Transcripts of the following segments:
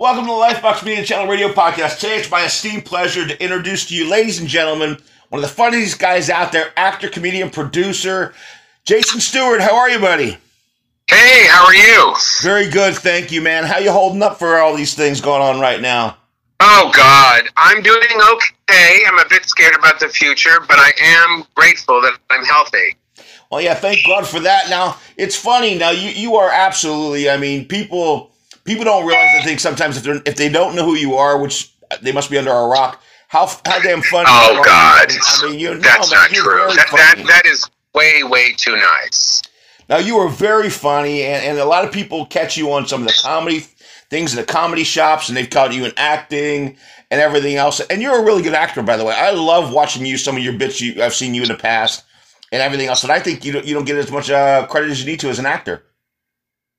Welcome to the Lifebox Media Channel Radio Podcast. Today it's my esteemed pleasure to introduce to you, ladies and gentlemen, one of the funniest guys out there, actor, comedian, producer, Jason Stuart. How are you, buddy? Hey, how are you? Very good, thank you, man. How you holding up for all these things going on right now? Oh God, I'm doing okay. I'm a bit scared about the future, but I am grateful that I'm healthy. Well, yeah, thank God for that. Now it's funny. Now you you are absolutely. I mean, people people don't realize. I think sometimes if they if they don't know who you are, which they must be under a rock. How how damn funny! Oh God, I mean, you, that's no, not true. That, that that is way way too nice. Now you are very funny, and, and a lot of people catch you on some of the comedy things in the comedy shops, and they've caught you in acting and everything else. And you're a really good actor, by the way. I love watching you. Some of your bits you, I've seen you in the past, and everything else. And I think you don't, you don't get as much uh, credit as you need to as an actor.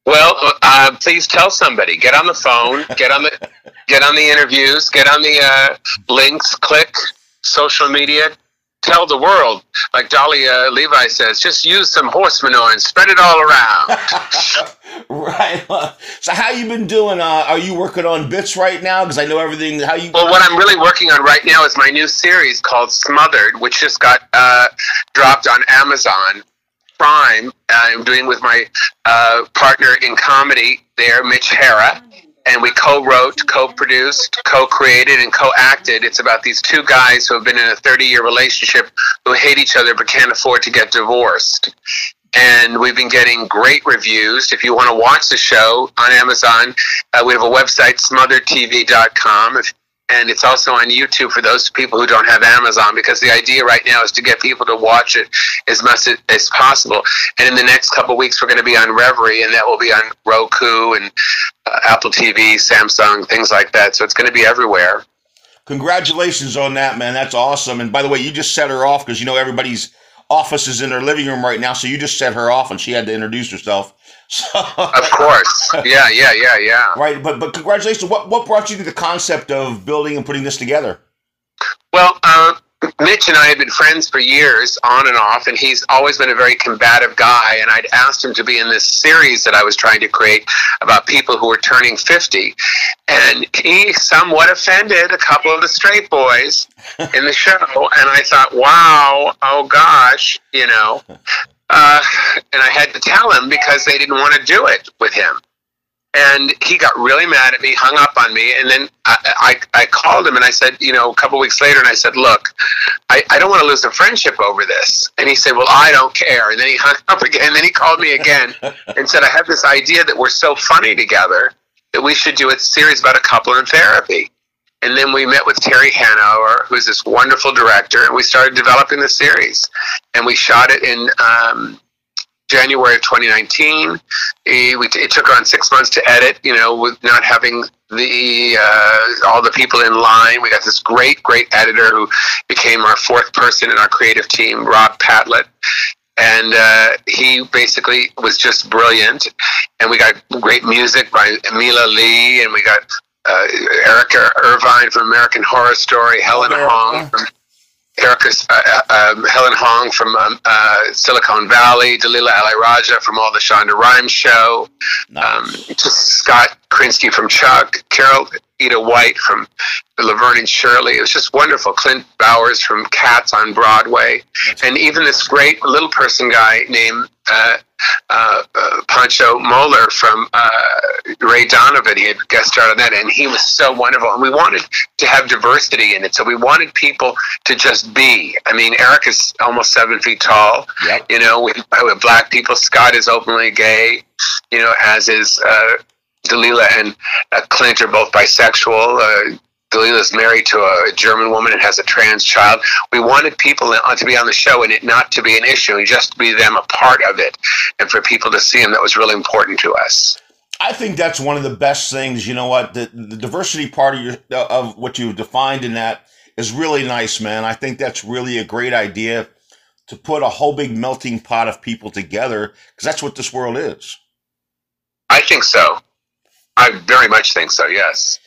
Well, uh, please tell somebody. Get on the phone. Get on the get on the interviews. Get on the uh, links. Click social media. Tell the world, like Dahlia Levi says, just use some horse manure and spread it all around. right. So, how you been doing? Uh, are you working on bits right now? Because I know everything. How you? Well, what I'm really working on right now is my new series called Smothered, which just got uh, dropped on Amazon I'm doing with my uh, partner in comedy there, Mitch Hara, and we co-wrote, co-produced, co-created, and co-acted. It's about these two guys who have been in a 30-year relationship who hate each other but can't afford to get divorced. And we've been getting great reviews. If you want to watch the show on Amazon, uh, we have a website, smotheredtv.com. If and it's also on YouTube for those people who don't have Amazon because the idea right now is to get people to watch it as much as possible. And in the next couple weeks, we're going to be on Revry, and that will be on Roku and uh, Apple TV, Samsung, things like that. So it's going to be everywhere. Congratulations on that, man. That's awesome. And by the way, you just set her off because you know everybody's office is in their living room right now, so you just set her off, and she had to introduce herself. So, of course, yeah, yeah, yeah, yeah. Right, but but congratulations. What what brought you to the concept of building and putting this together? Well, uh, Mitch and I had been friends for years, on and off, and he's always been a very combative guy. And I'd asked him to be in this series that I was trying to create about people who were turning 50. And he somewhat offended a couple of the straight boys in the show. And I thought, wow, oh gosh, you know. Uh, and I had to tell him because they didn't want to do it with him. And he got really mad at me, hung up on me, and then I, I, I called him and I said, you know, a couple weeks later, and I said, look, I, I don't want to lose the friendship over this. And he said, well, I don't care. And then he hung up again. And then he called me again and said, I have this idea that we're so funny together that we should do a series about a couple in therapy. And then we met with Terry Hanauer, who's this wonderful director, and we started developing the series. And we shot it in um, January of 2019. It, took around six months to edit, you know, with not having the uh, all the people in line. We got this great, great editor who became our fourth person in our creative team, Rob Patlett. And uh, he basically was just brilliant. And we got great music by Mila Lee, and we got uh, Erica Irvine from American Horror Story, Helen Hong from Erica, uh, uh, um, Helen Hong from um, uh, Silicon Valley, Dalila Ali Rajah from all the Shonda Rhimes show, nice. um, Scott Krinsky from Chuck, Carole Ita White from Laverne and Shirley. It was just wonderful. Clint Bowers from Cats on Broadway, and even this great little person guy named uh, uh, uh, Pancho Moler from uh, Ray Donovan. He had guest starred on that, and he was so wonderful. And we wanted to have diversity in it, so we wanted people to just be. I mean, Eric is almost seven feet tall. Yep. You know, we, have black people. Scott is openly gay. You know, as is uh, Dalila and uh, Clint are both bisexual. Uh, is married to a German woman and has a trans child. We wanted people to be on the show and it not to be an issue, and just to be them a part of it, and for people to see them. That was really important to us. I think that's one of the best things. You know what? The, the diversity part of your of what you've defined in that is really nice, man. I think that's really a great idea to put a whole big melting pot of people together because that's what this world is. I think so. I very much think so. Yes.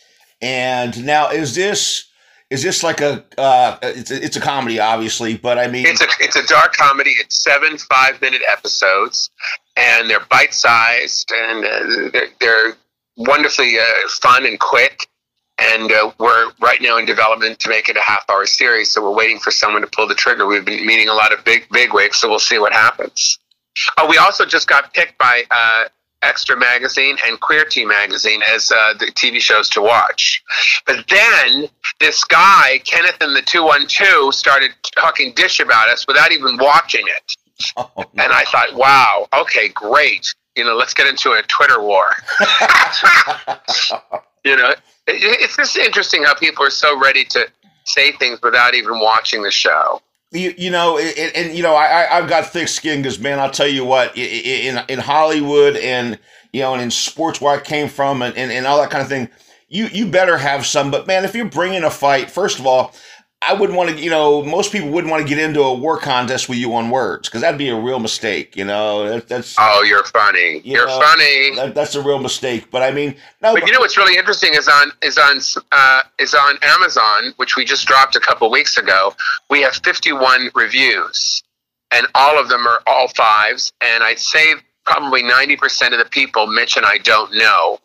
And now, is this is this like a uh, it's a, it's a comedy, obviously, but I mean, it's a it's a dark comedy. It's seven five minute episodes, and they're bite sized, and uh, they're, they're wonderfully uh, fun and quick. And uh, we're right now in development to make it a half hour series. So we're waiting for someone to pull the trigger. We've been meeting a lot of big big wigs, so we'll see what happens. Oh, we also just got picked by uh, Extra Magazine and Queerty Magazine as uh, the TV shows to watch. But then this guy, Kenneth and the 212, started talking dish about us without even watching it. Oh, no. And I thought, wow, okay, great. You know, let's get into a Twitter war. you know, it's just interesting how people are so ready to say things without even watching the show. You, you know, and, and you know, I, I've got thick skin because, man, I'll tell you what, in in Hollywood and you know, and in sports where I came from, and, and, and all that kind of thing, you you better have some. But man, if you're bringing a fight, first of all, I wouldn't want to, you know, most people wouldn't want to get into a war contest with you on words because that'd be a real mistake, you know. That, that's oh, you're funny. You are funny. That, that's a real mistake. But I mean, no. But you know what's really interesting is on is on uh, is on Amazon, which we just dropped a couple weeks ago. We have 51 reviews, and all of them are all fives. And I'd say probably 90 percent of the people mention I don't know.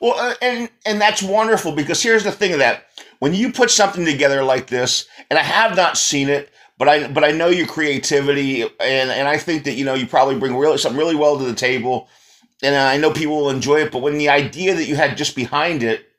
Well, uh, and and that's wonderful because here's the thing of that when you put something together like this, and I have not seen it, but I but I know your creativity, and and I think that you know you probably bring really something really well to the table, and I know people will enjoy it. But when the idea that you had just behind it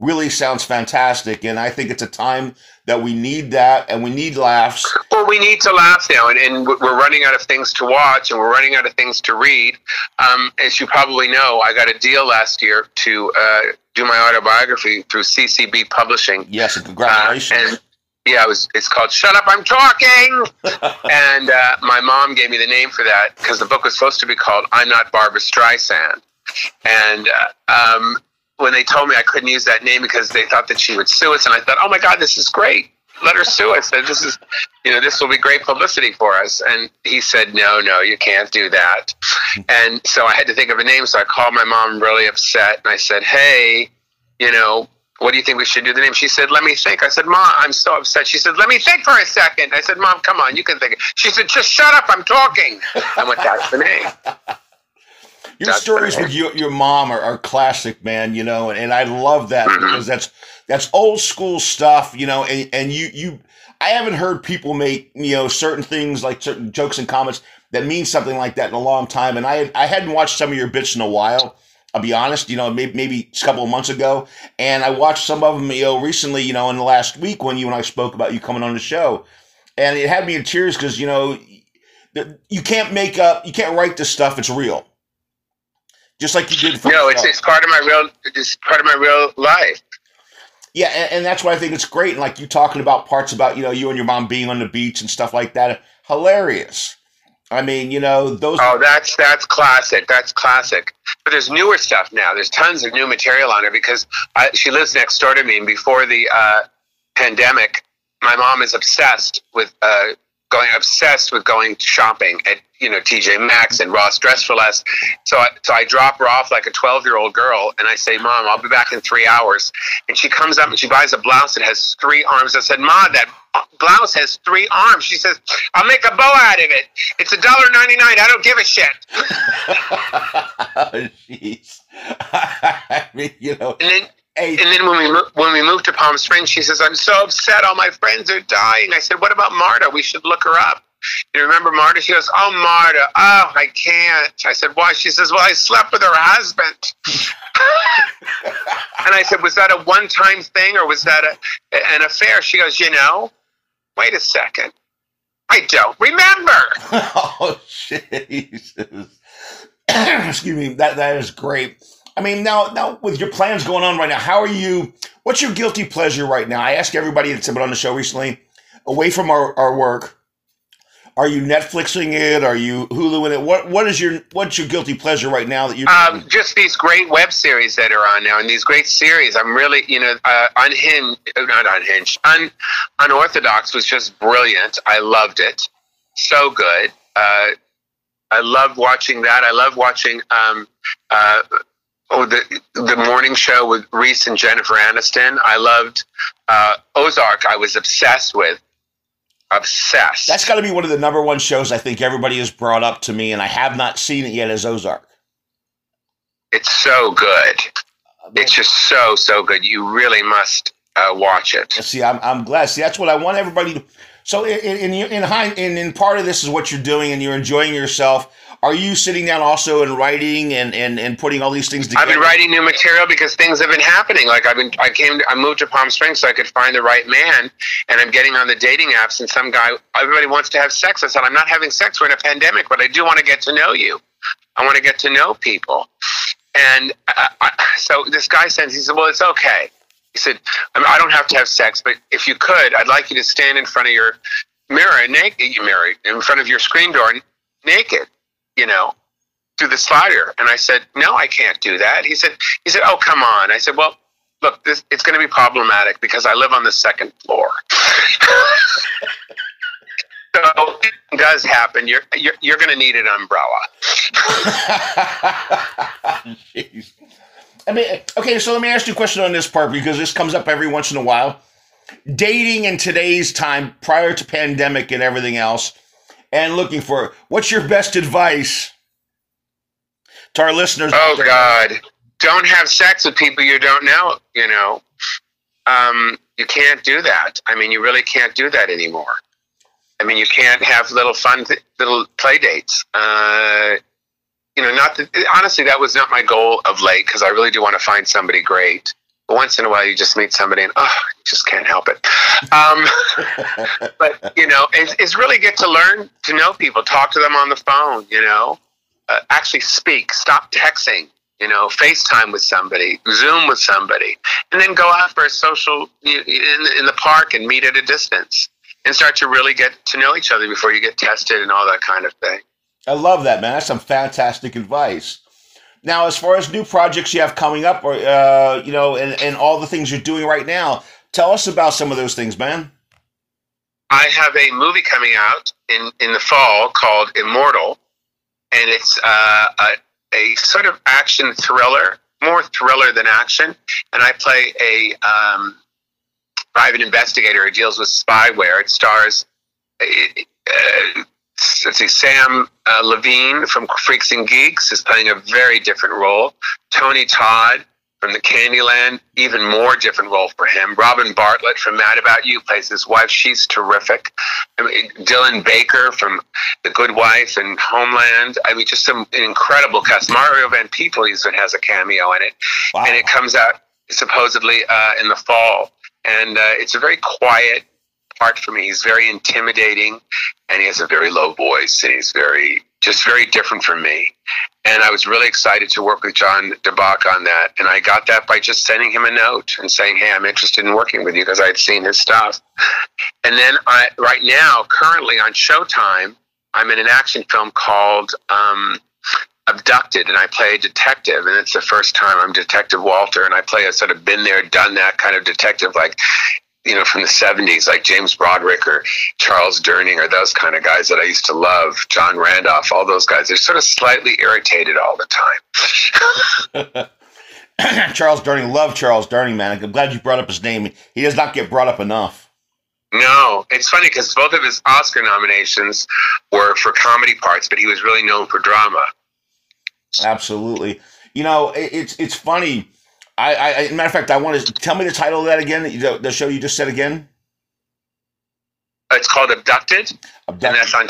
really sounds fantastic, and I think it's a time that we need that, and we need laughs. Well, we need to laugh now, and, and we're running out of things to watch, and we're running out of things to read. Um, as you probably know, I got a deal last year to uh, do my autobiography through CCB Publishing. Yes, congratulations. Uh, and yeah, it was. It's called "Shut Up, I'm Talking," and uh, my mom gave me the name for that because the book was supposed to be called "I'm Not Barbra Streisand," and uh, um, when they told me I couldn't use that name because they thought that she would sue us, and I thought, oh my God, this is great. Let her sue us. And this is, you know, this will be great publicity for us. And he said, no, no, you can't do that. And so I had to think of a name. So I called my mom really upset, and I said, hey, you know, what do you think we should do the name? She said, let me think. I said, Mom, I'm so upset. She said, let me think for a second. I said, Mom, come on, you can think. She said, just shut up, I'm talking. I went, that's the name. Your that's stories with your, your mom are, are classic, man. You know, and, and I love that mm-hmm. because that's that's old school stuff. You know, and and you you I haven't heard people make you know certain things like certain jokes and comments that mean something like that in a long time. And I I hadn't watched some of your bits in a while. I'll be honest, you know, maybe, maybe a couple of months ago, and I watched some of them, you know, recently, you know, in the last week when you and I spoke about you coming on the show, and it had me in tears because you know, you can't make up, you can't write this stuff; it's real just like you did. For no, it's, it's part of my real. It's part of my real life. Yeah, and, and, that's why I think it's great. And like you talking about parts about you know you and your mom being on the beach and stuff like that, hilarious. I mean, you know those. Oh, that's that's classic. That's classic. But there's newer stuff now. There's tons of new material on her because I, she lives next door to me. And before the uh, pandemic, my mom is obsessed with uh, going obsessed with going shopping at you know TJ Maxx and Ross Dress for Less. So I, so I drop her off like a 12 year old girl, and I say, "Mom, I'll be back in three hours." And she comes up and she buys a blouse that has three arms. I said, "Ma, that blouse has three arms." She says, "I'll make a bow out of it. It's a dollar ninety nine. I don't give a shit." Oh, jeez, I mean, you know. And then and then when we when we moved to Palm Springs, she says, "I'm so upset. All my friends are dying." I said, "What about Marta? We should look her up." You remember Marta? She goes, "Oh, Marta. Oh, I can't." I said, "Why?" She says, "Well, I slept with her husband." and I said, "Was that a one-time thing, or was that a, an affair?" She goes, "You know, wait a second. I don't remember." oh, Jesus! Excuse me. That that is great. I mean, now, now with your plans going on right now, how are you? What's your guilty pleasure right now? I ask everybody that's been on the show recently, away from our, our work. Are you Netflixing it? Are you Huluing it? What What is your What's your guilty pleasure right now that you? Um, just these great web series that are on now, and these great series. I'm really, you know, uh, unhinged, not unhinged, un, unorthodox was just brilliant. I loved it, so good. Uh, I love watching that. I love watching um, uh, oh the the morning show with Reese and Jennifer Aniston. I loved uh, Ozark. I was obsessed with. Obsessed. That's got to be one of the number one shows I think everybody has brought up to me, and I have not seen it yet. As Ozark. It's so good. It's just so so good. You really must uh, watch it. See, I'm, I'm glad. See, that's what I want everybody to. So, in in in, high, in in part of this is what you're doing, and you're enjoying yourself. Are you sitting down also and writing and, and, and putting all these things together? I've been writing new material because things have been happening. Like I've been, I came, I moved to Palm Springs so I could find the right man, and I'm getting on the dating apps, and some guy, everybody wants to have sex. I said, I'm not having sex. We're in a pandemic, but I do want to get to know you. I want to get to know people. And I, I, so this guy says, he said, well, it's okay. He said, I don't have to have sex, but if you could, I'd like you to stand in front of your mirror, naked, mirror, in front of your screen door, naked, you know, through the slider. And I said, no, I can't do that. He said, he said, oh, come on. I said, well, look, this, it's going to be problematic because I live on the second floor. so it does happen. You're, you're, you're going to need an umbrella. Jeez. I mean, okay, so let me ask you a question on this part because this comes up every once in a while. Dating in today's time, prior to pandemic and everything else, and looking for what's your best advice to our listeners? Oh God, don't have sex with people you don't know. You know, um, you can't do that. I mean, you really can't do that anymore. I mean, you can't have little fun, th- little play dates. Uh, you know, not that, honestly, that was not my goal of late because I really do want to find somebody great. But once in a while, you just meet somebody and oh, just can't help it. Um, but you know, it's, it's, really get to learn to know people, talk to them on the phone. You know, uh, actually speak, stop texting. You know, FaceTime with somebody, Zoom with somebody, and then go out for a social in, in the park and meet at a distance and start to really get to know each other before you get tested and all that kind of thing. I love that, man. That's some fantastic advice. Now, as far as new projects you have coming up, or uh, you know, and, and all the things you're doing right now, tell us about some of those things, man. I have a movie coming out in in the fall called Immortal, and it's uh, a, a sort of action thriller, more thriller than action. And I play a um, private investigator who deals with spyware. It stars. Uh, let's see, Sam uh, Levine from Freaks and Geeks is playing a very different role. Tony Todd from the Candyman, even more different role for him. Robin Bartlett from Mad About You plays his wife. She's terrific. I mean, Dylan Baker from The Good Wife and Homeland. I mean, just some incredible cast. Mario Van Peebles even has a cameo in it. Wow. And it comes out supposedly uh, in the fall. And uh, it's a very quiet, part for me. He's very intimidating and he has a very low voice and he's very just very different from me. And I was really excited to work with John de Bach on that. And I got that by just sending him a note and saying, Hey, I'm interested in working with you because I had seen his stuff. And then I right now, currently on Showtime, I'm in an action film called um, abducted and I play a detective and it's the first time I'm Detective Walter and I play a sort of been there, done that kind of detective like you know, from the 70s, like James Broderick or Charles Durning or those kind of guys that I used to love, John Randolph, all those guys, they're sort of slightly irritated all the time. Charles Durning, love Charles Durning, man. I'm glad you brought up his name. He does not get brought up enough. No, it's funny because both of his Oscar nominations were for comedy parts, but he was really known for drama. Absolutely. You know, it's it's funny I, I, matter of fact, I want to tell me the title of that again. The, the show you just said again. It's called Abducted, Abducted. and that's on.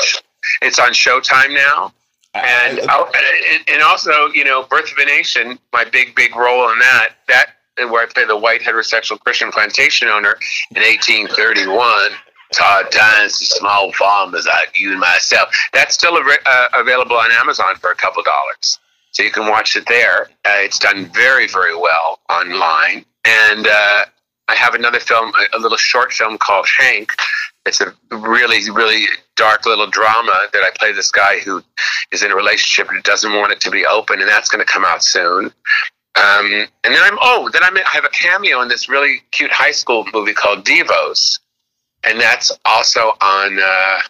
It's on Showtime now, and I, I, and also you know Birth of a Nation, my big big role in that that where I play the white heterosexual Christian plantation owner in 1831. Hard times to small farmers like you and myself. That's still uh, available on Amazon for a couple dollars so you can watch it there. Uh, it's done very, very well online. And uh, I have another film, a little short film called Hank. It's a really, really dark little drama that I play this guy who is in a relationship and doesn't want it to be open, and that's going to come out soon. Um, and then I'm oh, then I'm, I have a cameo in this really cute high school movie called Devos, and that's also on. Uh,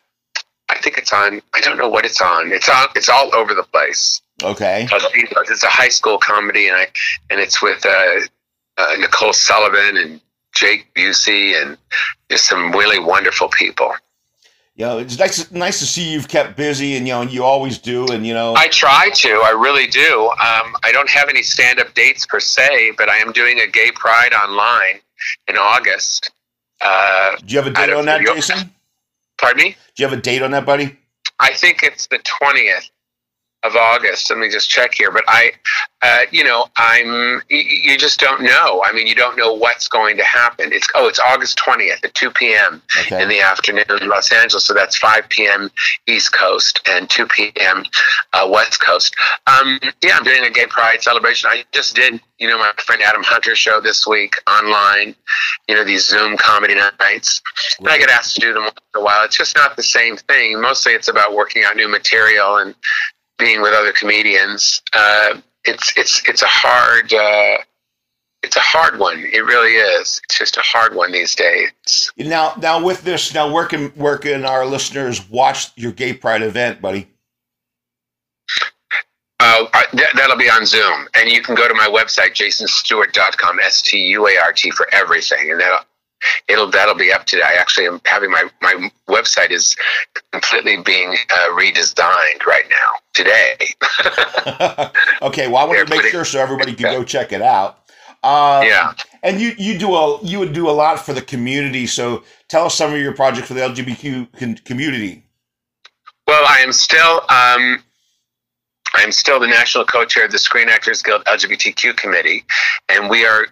I think it's on. I don't know what it's on. It's on. It's all over the place. Okay. It's a high school comedy, and I and it's with uh, uh, Nicole Sullivan and Jake Busey and just some really wonderful people. you know, it's nice nice to see you've kept busy, and you know, you always do, and you know, I try to. I really do. Um, I don't have any stand up dates per se, but I am doing a gay pride online in August. Uh, do you have a date on that. Jason? pardon me? Do you have a date on that, buddy? I think it's the twentieth of August. Let me just check here. But I, uh, you know, I'm. You just don't know. I mean, you don't know what's going to happen. It's oh, it's August twentieth at two p.m. Okay. in the afternoon in Los Angeles. So that's 5 p.m. East Coast and 2 p.m. Uh, West Coast. Um, yeah, I'm doing a gay pride celebration. I just did, you know, my friend Adam Hunter show this week online, you know, these Zoom comedy nights. And I get asked to do them once in a while. It's just not the same thing. Mostly it's about working out new material and being with other comedians. Uh, it's, it's, it's a hard, uh, it's a hard one. It really is. It's just a hard one these days. Now, now with this, now where can where can our listeners watch your gay pride event, buddy? Uh, that, that'll be on Zoom, and you can go to my website, jasonstuart.com, S T U A R T for everything, and that'll it'll that'll be up today. I actually am having my my website is completely being uh, redesigned right now today. okay, well, I want They're to make putting- sure so everybody can go check it out. Uh, yeah. and you you do a you would do a lot for the community. So tell us some of your projects for the LGBTQ community. Well, I am still um, I am still the national co-chair of the Screen Actors Guild LGBTQ committee, and we are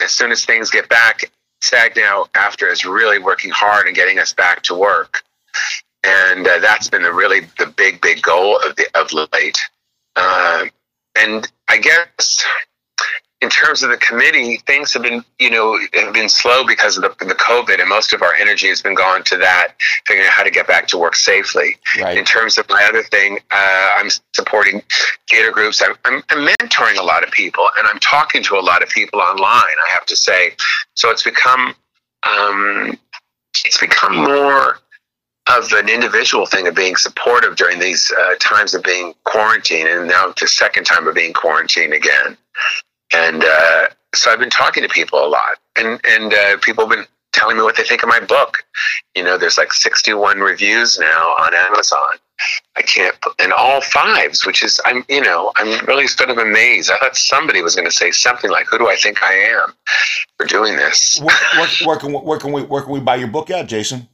as soon as things get back. SAG now AFTRA is really working hard and getting us back to work, and uh, that's been the really the big big goal of the of late. Uh, and I guess in terms of the committee, things have been, you know, have been slow because of the, the COVID, and most of our energy has been gone to that, figuring out how to get back to work safely. In terms of my other thing, uh, I'm supporting theater groups. I'm, I'm, I'm mentoring a lot of people, and I'm talking to a lot of people online. I have to say, so it's become, um, it's become more of an individual thing of being supportive during these uh, times of being quarantined, and now the second time of being quarantined again. And uh, so I've been talking to people a lot, and and uh, people have been telling me what they think of my book. You know, there's like 61 reviews now on Amazon. I can't, and all fives, which is I'm, you know, I'm really sort of amazed. I thought somebody was going to say something like, "Who do I think I am for doing this?" Where, where, where can where can we where can we buy your book at, Jason?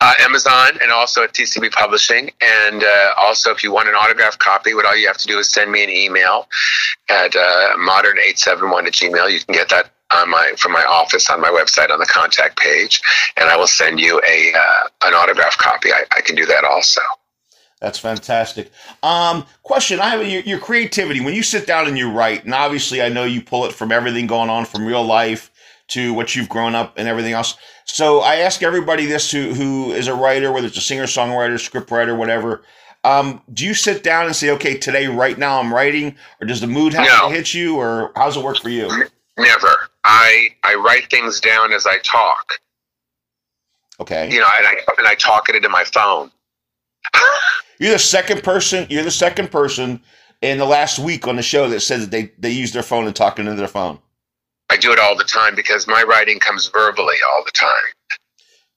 Uh, Amazon and also at TCB Publishing. And uh, also, if you want an autograph copy, what all you have to do is send me an email at uh, modern871 at gmail. You can get that on my from my office on my website on the contact page, and I will send you a uh, an autograph copy. I, I can do that also. That's fantastic. Um, question: I have your, your creativity when you sit down and you write, and obviously I know you pull it from everything going on from real life to what you've grown up and everything else. So I ask everybody this who who is a writer, whether it's a singer, songwriter, script writer, whatever. Um, do you sit down and say, okay, today, right now, I'm writing, or does the mood have No. to hit you, or how's it work for you? Never. I I write things down as I talk. Okay, You know, and I and I talk it into my phone. you're the second person. You're the second person in the last week on the show that said that they they use their phone and talking into their phone. I do it all the time because my writing comes verbally all the time.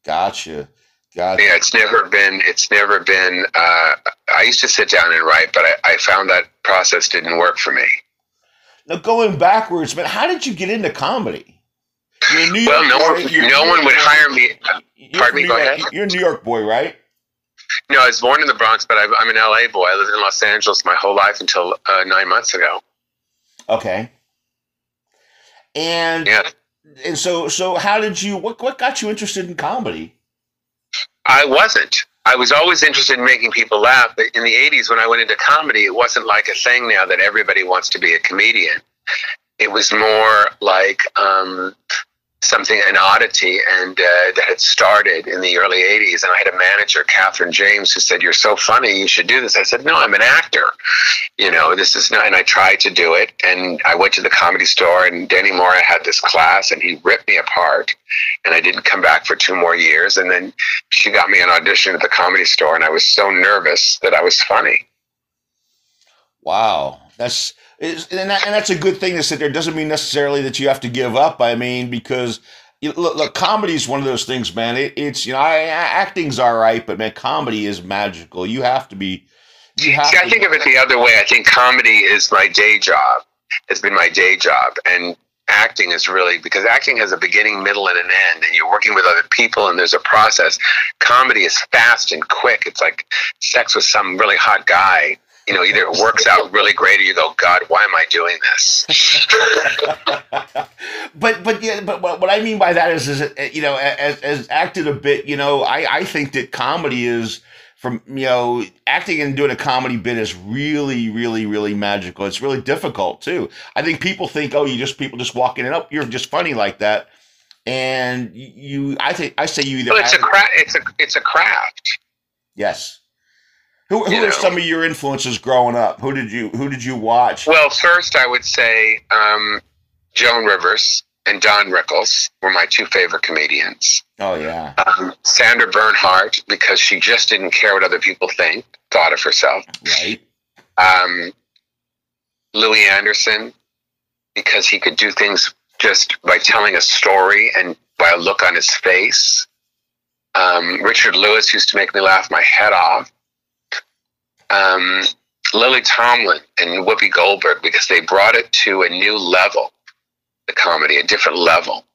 Gotcha. Gotcha. Yeah, it's never been. It's never been. Uh, I used to sit down and write, but I, I found that process didn't work for me. Now going backwards, but how did you get into comedy? You're New Well, no one, no one would York hire me. You're Pardon me, go York- ahead. You're a New York boy, right? No, I was born in the Bronx, but I, I'm an LA boy. I lived in Los Angeles my whole life until uh, nine months ago. Okay. And Yeah, and so so how did you what what got you interested in comedy? I wasn't. I was always interested in making people laugh, but in the '80s, when I went into comedy, it wasn't like a thing now that everybody wants to be a comedian. It was more like um, something an oddity, and uh, that had started in the early '80s. And I had a manager, Catherine James, who said, "You're so funny, you should do this." I said, "No, I'm an actor. You know, this is not." And I tried to do it, and I went to the comedy store, and Danny Moore had this class, and he ripped me apart. And I didn't come back for two more years, and then she got me an audition at the comedy store, and I was so nervous that I was funny. Wow. That's is and, that, and that's a good thing to sit there. It doesn't mean necessarily that you have to give up. I mean, because You know, look, look, comedy is one of those things, man. It, it's you know, I, acting's all right, but man, comedy is magical. You have to be. You have See, I think of it the other way. I think comedy is my day job. It's been my day job, and acting is really because acting has a beginning, middle, and an end, and you're working with other people, and there's a process. Comedy is fast and quick. It's like sex with some really hot guy. You know, either it works out really great, or you go, God, why am I doing this? but but yeah, but what, what I mean by that is, is it, you know, as, as acted a bit, you know, I I think that comedy is from you know acting and doing a comedy bit is really really really magical. It's really difficult too. I think people think oh you just people just walking it up you're just funny like that. And you i think i say you either well, it's a craft it's a it's a craft. Yes who, who are know. some of your influences growing up who did you who did you watch well first i would say um, joan rivers and don rickles were my two favorite comedians oh yeah um, sandra bernhard because she just didn't care what other people think thought of herself right um, Louie Anderson because he could do things just by telling a story and by a look on his face. Um, Richard Lewis used to make me laugh my head off. Um, Lily Tomlin and Whoopi Goldberg because they brought it to a new level, the comedy, a different level,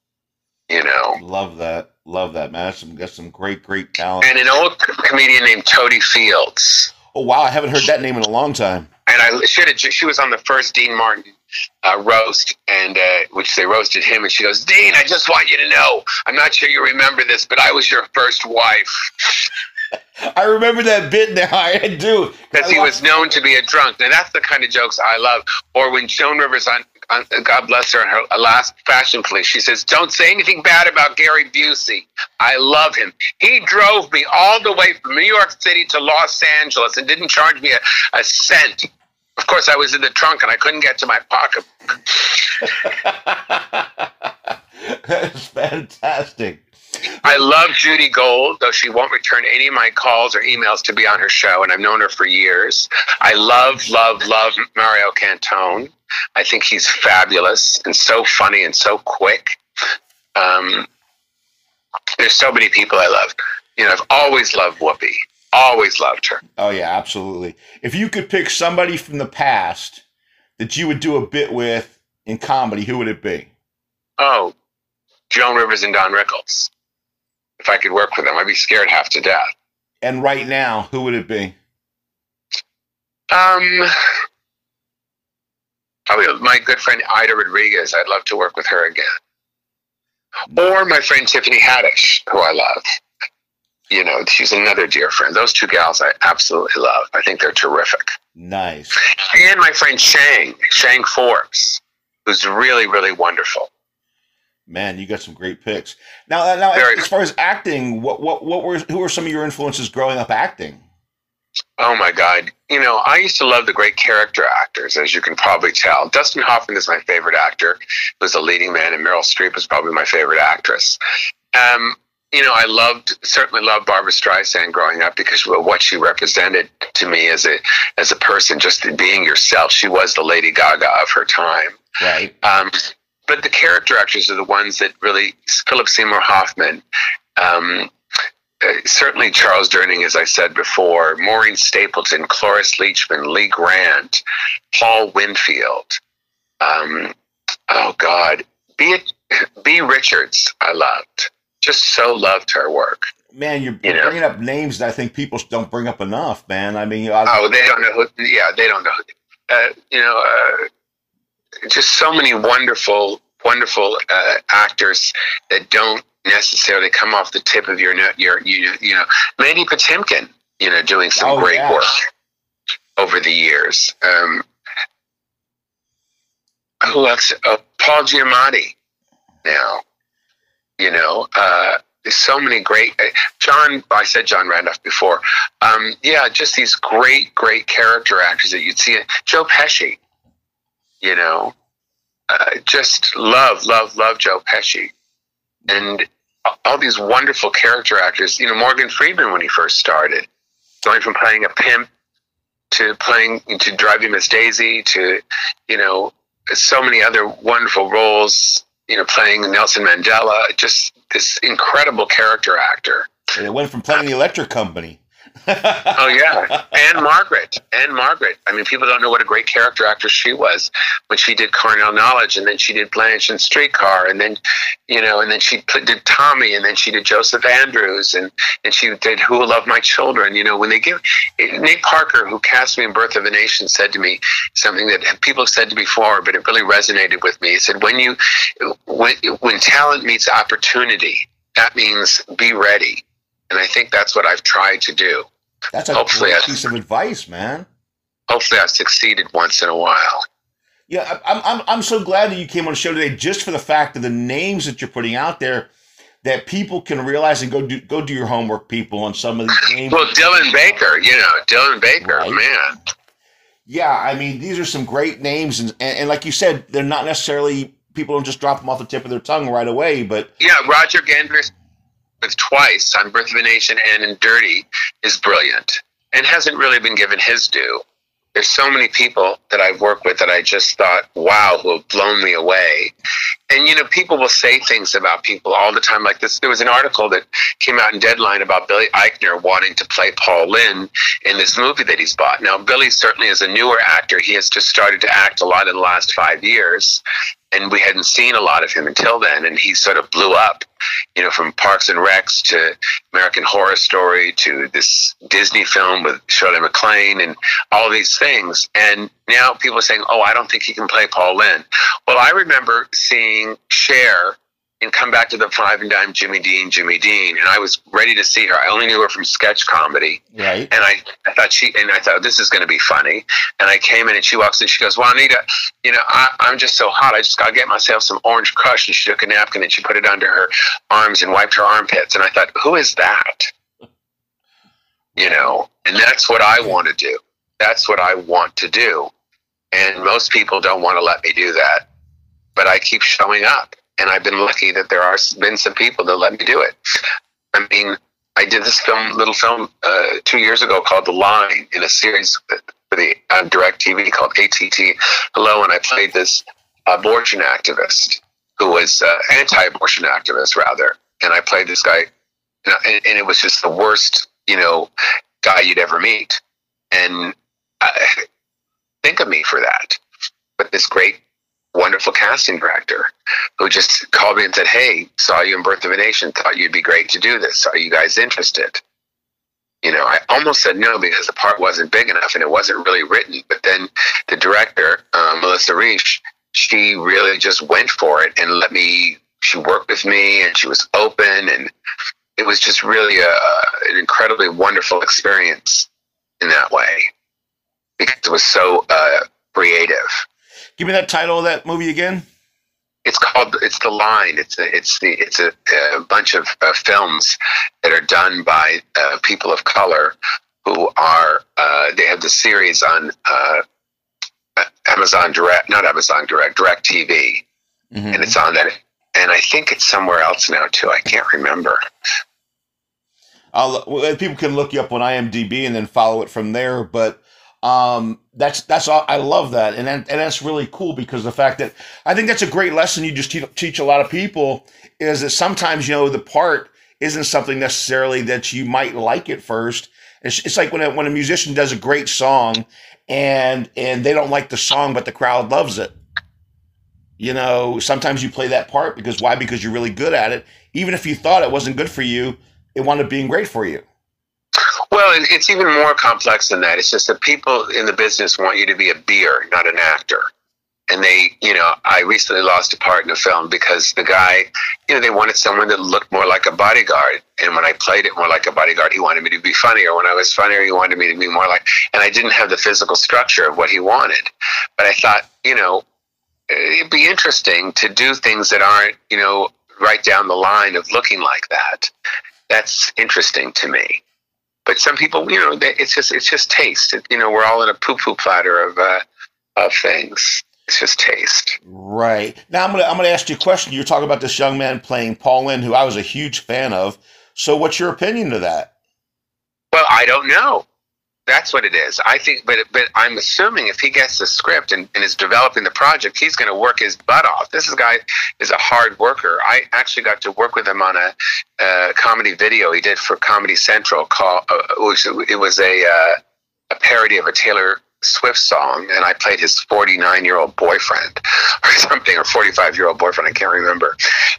you know. love that. Love that man. That's some that's some great great talent. And an old comedian named Totie Fields. oh wow. I haven't heard that name in a long time. And I she, had a, she was on the first Dean Martin uh, roast, and uh, which they roasted him, and she goes, Dean, I just want you to know, I'm not sure you remember this, but I was your first wife i remember that bit now i do because he was known to be a drunk. Now that's the kind of jokes I love. Or when Joan Rivers on. on God bless her, in her last fashion police, she says, Don't say anything bad about Gary Busey. I love him. He drove me all the way from New York City to Los Angeles and didn't charge me a, a cent. Of course, I was in the trunk and I couldn't get to my pocket. That's fantastic. I love Judy Gold, though she won't return any of my calls or emails to be on her show, and I've known her for years. I love, love, love Mario Cantone. I think he's fabulous and so funny and so quick. Um, there's so many people I love. You know, I've always loved Whoopi. Always loved her. Oh yeah, absolutely. If you could pick somebody from the past that you would do a bit with in comedy, who would it be? Oh, Joan Rivers and Don Rickles. If I could work with them, I'd be scared half to death. And right now, who would it be? Um, probably my good friend Aida Rodriguez. I'd love to work with her again. Or my friend Tiffany Haddish, who I love. You know, she's another dear friend. Those two gals I absolutely love. I think they're terrific. Nice. And my friend Shang, Shang Forbes, who's really, really wonderful. Man, you got some great picks. Now, now, Very as far as acting, what, what, what were, who were some of your influences growing up acting? Oh my God. You know, I used to love the great character actors, as you can probably tell. Dustin Hoffman is my favorite actor, was a leading man, and Meryl Streep is probably my favorite actress. Um, you know, I loved certainly loved Barbra Streisand growing up because of what she represented to me as a as a person, just being yourself. She was the Lady Gaga of her time. Right. Um, but the character actors are the ones that really Philip Seymour Hoffman, um, uh, certainly Charles Durning, as I said before, Maureen Stapleton, Cloris Leachman, Lee Grant, Paul Winfield. Um, oh God, B. B. Richards, I loved. Just so loved her work. Man, you're, You know. bringing up names that I think people don't bring up enough, man. I mean, I, Oh, they don't know who. Yeah, they don't know. Who, uh, you know, uh, just so many wonderful, wonderful uh, actors that don't necessarily come off the tip of your your you you know Mandy Patinkin, you know, doing some Oh, great yeah. work over the years. Um, who else? Uh, Paul Giamatti. Now, you know, uh, there's so many great. Uh, John, I said John Randolph before. Um, yeah, just these great, great character actors that you'd see. Joe Pesci. You know, uh, just love, love, love Joe Pesci, and all these wonderful character actors. You know, Morgan Freeman when he first started, going from playing a pimp to playing to driving Miss Daisy to, you know, so many other wonderful roles. you know, playing Nelson Mandela, just this incredible character actor. And it went from playing the electric company. oh yeah, Ann-Margret, and Margaret. I mean, people don't know what a great character actress she was when she did Carnal Knowledge, and then she did Blanche and Streetcar, and then, you know, and then she did Tommy, and then she did Joseph Andrews, and and she did Who Will Love My Children. You know, when they give Nate Parker, who cast me in Birth of a Nation, said to me something that people have said to before, but it really resonated with me. He said, when you when when talent meets opportunity, that means be ready. And I think that's what I've tried to do. That's a hopefully great piece of advice, man. Hopefully, I've succeeded once in a while. Yeah, I'm, I'm, I'm so glad that you came on the show today just for the fact of the names that you're putting out there that people can realize and go do go do your homework, people, on some of these names. well, Dylan Baker, you know, Dylan Baker, right? man. Yeah, I mean, these are some great names, and, and, and like you said, they're not necessarily people don't just drop them off the tip of their tongue right away. But yeah, Roger Guenveur with twice on Birth of a Nation and in Dirty is brilliant and hasn't really been given his due. There's so many people that I've worked with that I just thought, wow, who have blown me away. And you know, people will say things about people all the time like this. There was an article that came out in Deadline about Billy Eichner wanting to play Paul Lynde in this movie that he's bought. Now, Billy certainly is a newer actor. He has just started to act a lot in the last five years and we hadn't seen a lot of him until then and he sort of blew up you know from parks and recs to american horror story to this disney film with shirley maclaine and all these things and now people are saying oh i don't think he can play paul lynde well i remember seeing Cher and come back to the five and dime Jimmy Dean, Jimmy Dean, and I was ready to see her. I only knew her from sketch comedy, right? And I, I thought she, and I thought this is going to be funny. And I came in, and she walks in, she goes, "Well, Anita, you know, I, I'm just so hot. I just got to get myself some orange crush." And she took a napkin and she put it under her arms and wiped her armpits. And I thought, who is that? You know, and that's what I want to do. That's what I want to do. And most people don't want to let me do that, but I keep showing up. And I've been lucky that there are been some people that let me do it. I mean, I did this film, little film, uh, two years ago called The Line in a series for the uh, DirecTV called ATT Hello, and I played this abortion activist who was uh, anti-abortion activist rather, and I played this guy, and, and it was just the worst, you know, guy you'd ever meet, and I, think of me for that. But this great wonderful casting director who just called me and said, Hey, saw you in Birth of a Nation, thought you'd be great to do this. Are you guys interested? You know, I almost said no because the part wasn't big enough and it wasn't really written. But then the director, uh, Melissa Reisch, she really just went for it and let me, she worked with me and she was open. And it was just really a, an incredibly wonderful experience in that way because it was so uh, creative. Give me that title of that movie again. It's called. It's the line. It's a, it's the it's a, a bunch of uh, films that are done by uh, people of color who are. Uh, they have the series on uh, Amazon Direct, not Amazon Direct, DirecTV, mm-hmm. and it's on that. And I think it's somewhere else now too. I can't remember. I'll, people can look you up on IMDb and then follow it from there. But um, that's that's all, I love that, and and that's really cool because the fact that I think that's a great lesson you just te- teach a lot of people is that sometimes you know the part isn't something necessarily that you might like at first. It's, it's like when a, when a musician does a great song and and they don't like the song, but the crowd loves it. You know, sometimes you play that part because why? Because you're really good at it. Even if you thought it wasn't good for you, it wound up being great for you. Well, it's even more complex than that. It's just that people in the business want you to be a beer, not an actor. And they, you know, I recently lost a part in a film because the guy, you know, they wanted someone that looked more like a bodyguard. And when I played it more like a bodyguard, he wanted me to be funnier. When I was funnier, he wanted me to be more like, and I didn't have the physical structure of what he wanted. But I thought, you know, it'd be interesting to do things that aren't, you know, right down the line of looking like that. That's interesting to me but some people, you know, they, it's just it's just taste. It, you know, we're all in a poo poo platter of uh, of things. It's just taste. Right now, I'm gonna I'm gonna ask you a question. You're talking about this young man playing Paul Lynde, who I was a huge fan of. So, what's your opinion of that? Well, I don't know. That's what it is. I think, but but I'm assuming if he gets the script and, and is developing the project, he's going to work his butt off. This is guy is a hard worker. I actually got to work with him on a, comedy video he did for Comedy Central called uh, it was, it was a uh, a parody of a Taylor Swift song, and I played his 49 year old boyfriend or something, or 45 year old boyfriend. I can't remember.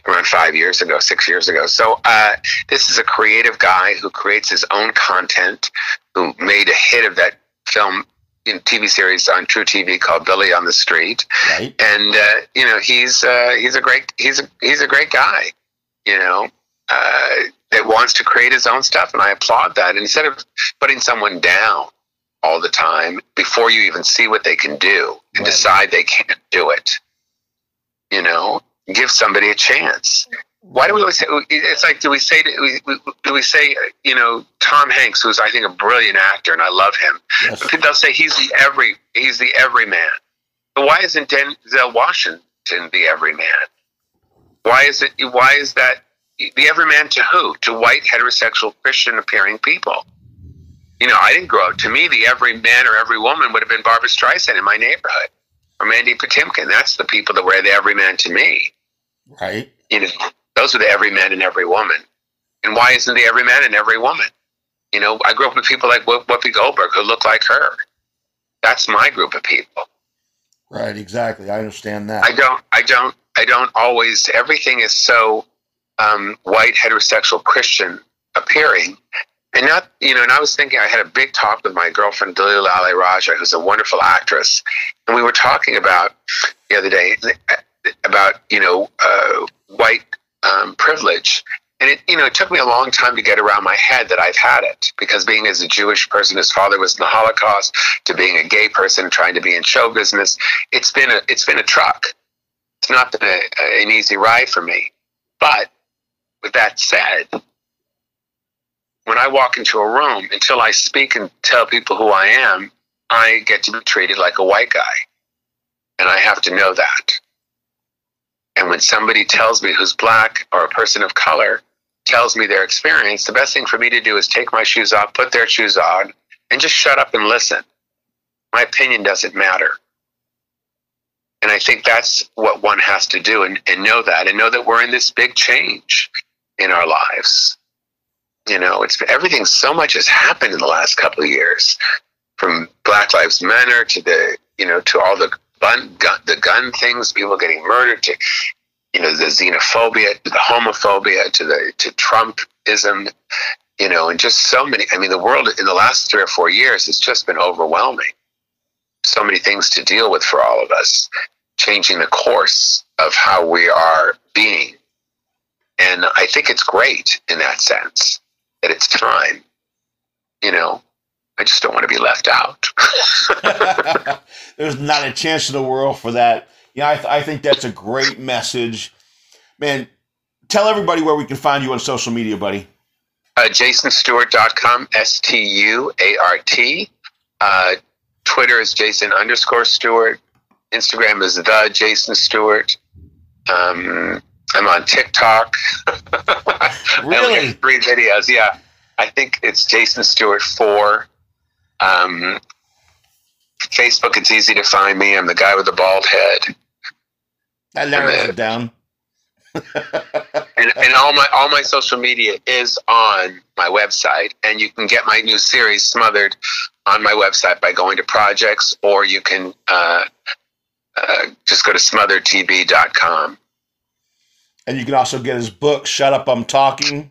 Around five years ago, six years ago. So uh, this is a creative guy who creates his own content, who made a hit of that film in TV series on truTV called Billy on the Street. Right. And uh, you know he's uh, he's a great he's a he's a great guy. You know. Uh, that wants to create his own stuff, and I applaud that. Instead of putting someone down, all the time before you even see what they can do and Right. decide they can't do it. You know, give somebody a chance. Why do we always say? It's like, do we say? Do we, do we say? You know, Tom Hanks, who's I think a brilliant actor, and I love him. Yes. But they'll say he's the every he's the everyman. But why isn't Denzel Washington the everyman? Why is it? Why is that the everyman to who? To white heterosexual Christian appearing people. You know, I didn't grow up. To me, the every man or every woman would have been Barbra Streisand in my neighborhood, or Mandy Patinkin. That's the people that were the every man to me. Right. You know, those are the every man and every woman. And why isn't the every man and every woman? You know, I grew up with people like Whoopi Whoopi Goldberg who look like her. That's my group of people. Right. Exactly. I understand that. I don't, I don't, I don't always. Everything is so um, white heterosexual Christian appearing, and not, you know. And I was thinking, I had a big talk with my girlfriend Dalila Ali Rajah, who's a wonderful actress, and we were talking about the other day about you know uh, white um, privilege. And it, you know, it took me a long time to get around my head that I've had it because being as a Jewish person, his father was in the Holocaust, to being a gay person trying to be in show business, it's been a it's been a truck it's not been a, an easy ride for me. But with that said, when I walk into a room, until I speak and tell people who I am, I get to be treated like a white guy. And I have to know that. And when somebody tells me who's black or a person of color tells me their experience, the best thing for me to do is take my shoes off, put their shoes on, and just shut up and listen. My opinion doesn't matter. And I think that's what one has to do and, and know that and know that we're in this big change in our lives. You know, it's everything so much has happened in the last couple of years from Black Lives Matter to the, you know, to all the gun, gun the gun things, people getting murdered to, you know, the xenophobia, to the homophobia, to the, to Trumpism, you know, and just so many, I mean, the world in the last three or four years has just been overwhelming so many things to deal with for all of us, changing the course of how we are being. And I think it's great in that sense that it's time. You know, I just don't want to be left out. There's not a chance in the world for that. Yeah, I, th- I think that's a great message. Man, tell everybody where we can find you on social media, buddy. uh, JasonStuart.com, S T U A R T. Uh, Twitter is Jason underscore Stuart. Instagram is the Jason Stuart. Um, I'm on TikTok. Really? three videos. Yeah, I think it's Jason Stuart four. Um, Facebook, it's easy to find me. I'm the guy with the bald head. That narrows it down. and, and all my all my social media is on my website and you can get my new series smothered on my website by going to projects or you can uh, uh, just go to smotheredtv.com And you can also get his book, Shut Up, I'm Talking.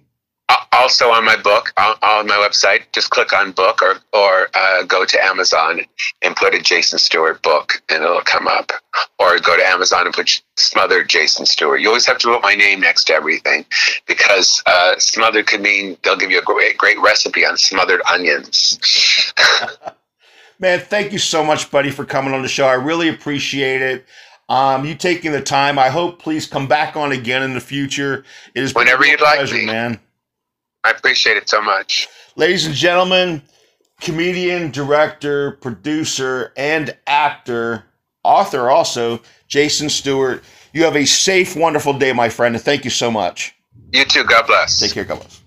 Al- also on my book on, on my website just click on book or or uh, go to amazon and put a jason stuart book and it'll come up or go to amazon and put smothered jason stuart you always have to put my name next to everything because uh, smothered could mean they'll give you a great great recipe on smothered onions Man, thank you so much, buddy, for coming on the show. I really appreciate it. Um, you taking the time. I hope please come back on again in the future. It is Whenever you'd like me. man. I appreciate it so much Ladies and gentlemen, comedian, director, producer, and actor, author also, Jason Stuart. You have a safe, wonderful day, my friend, and thank you so much. you too god bless Take care, God bless.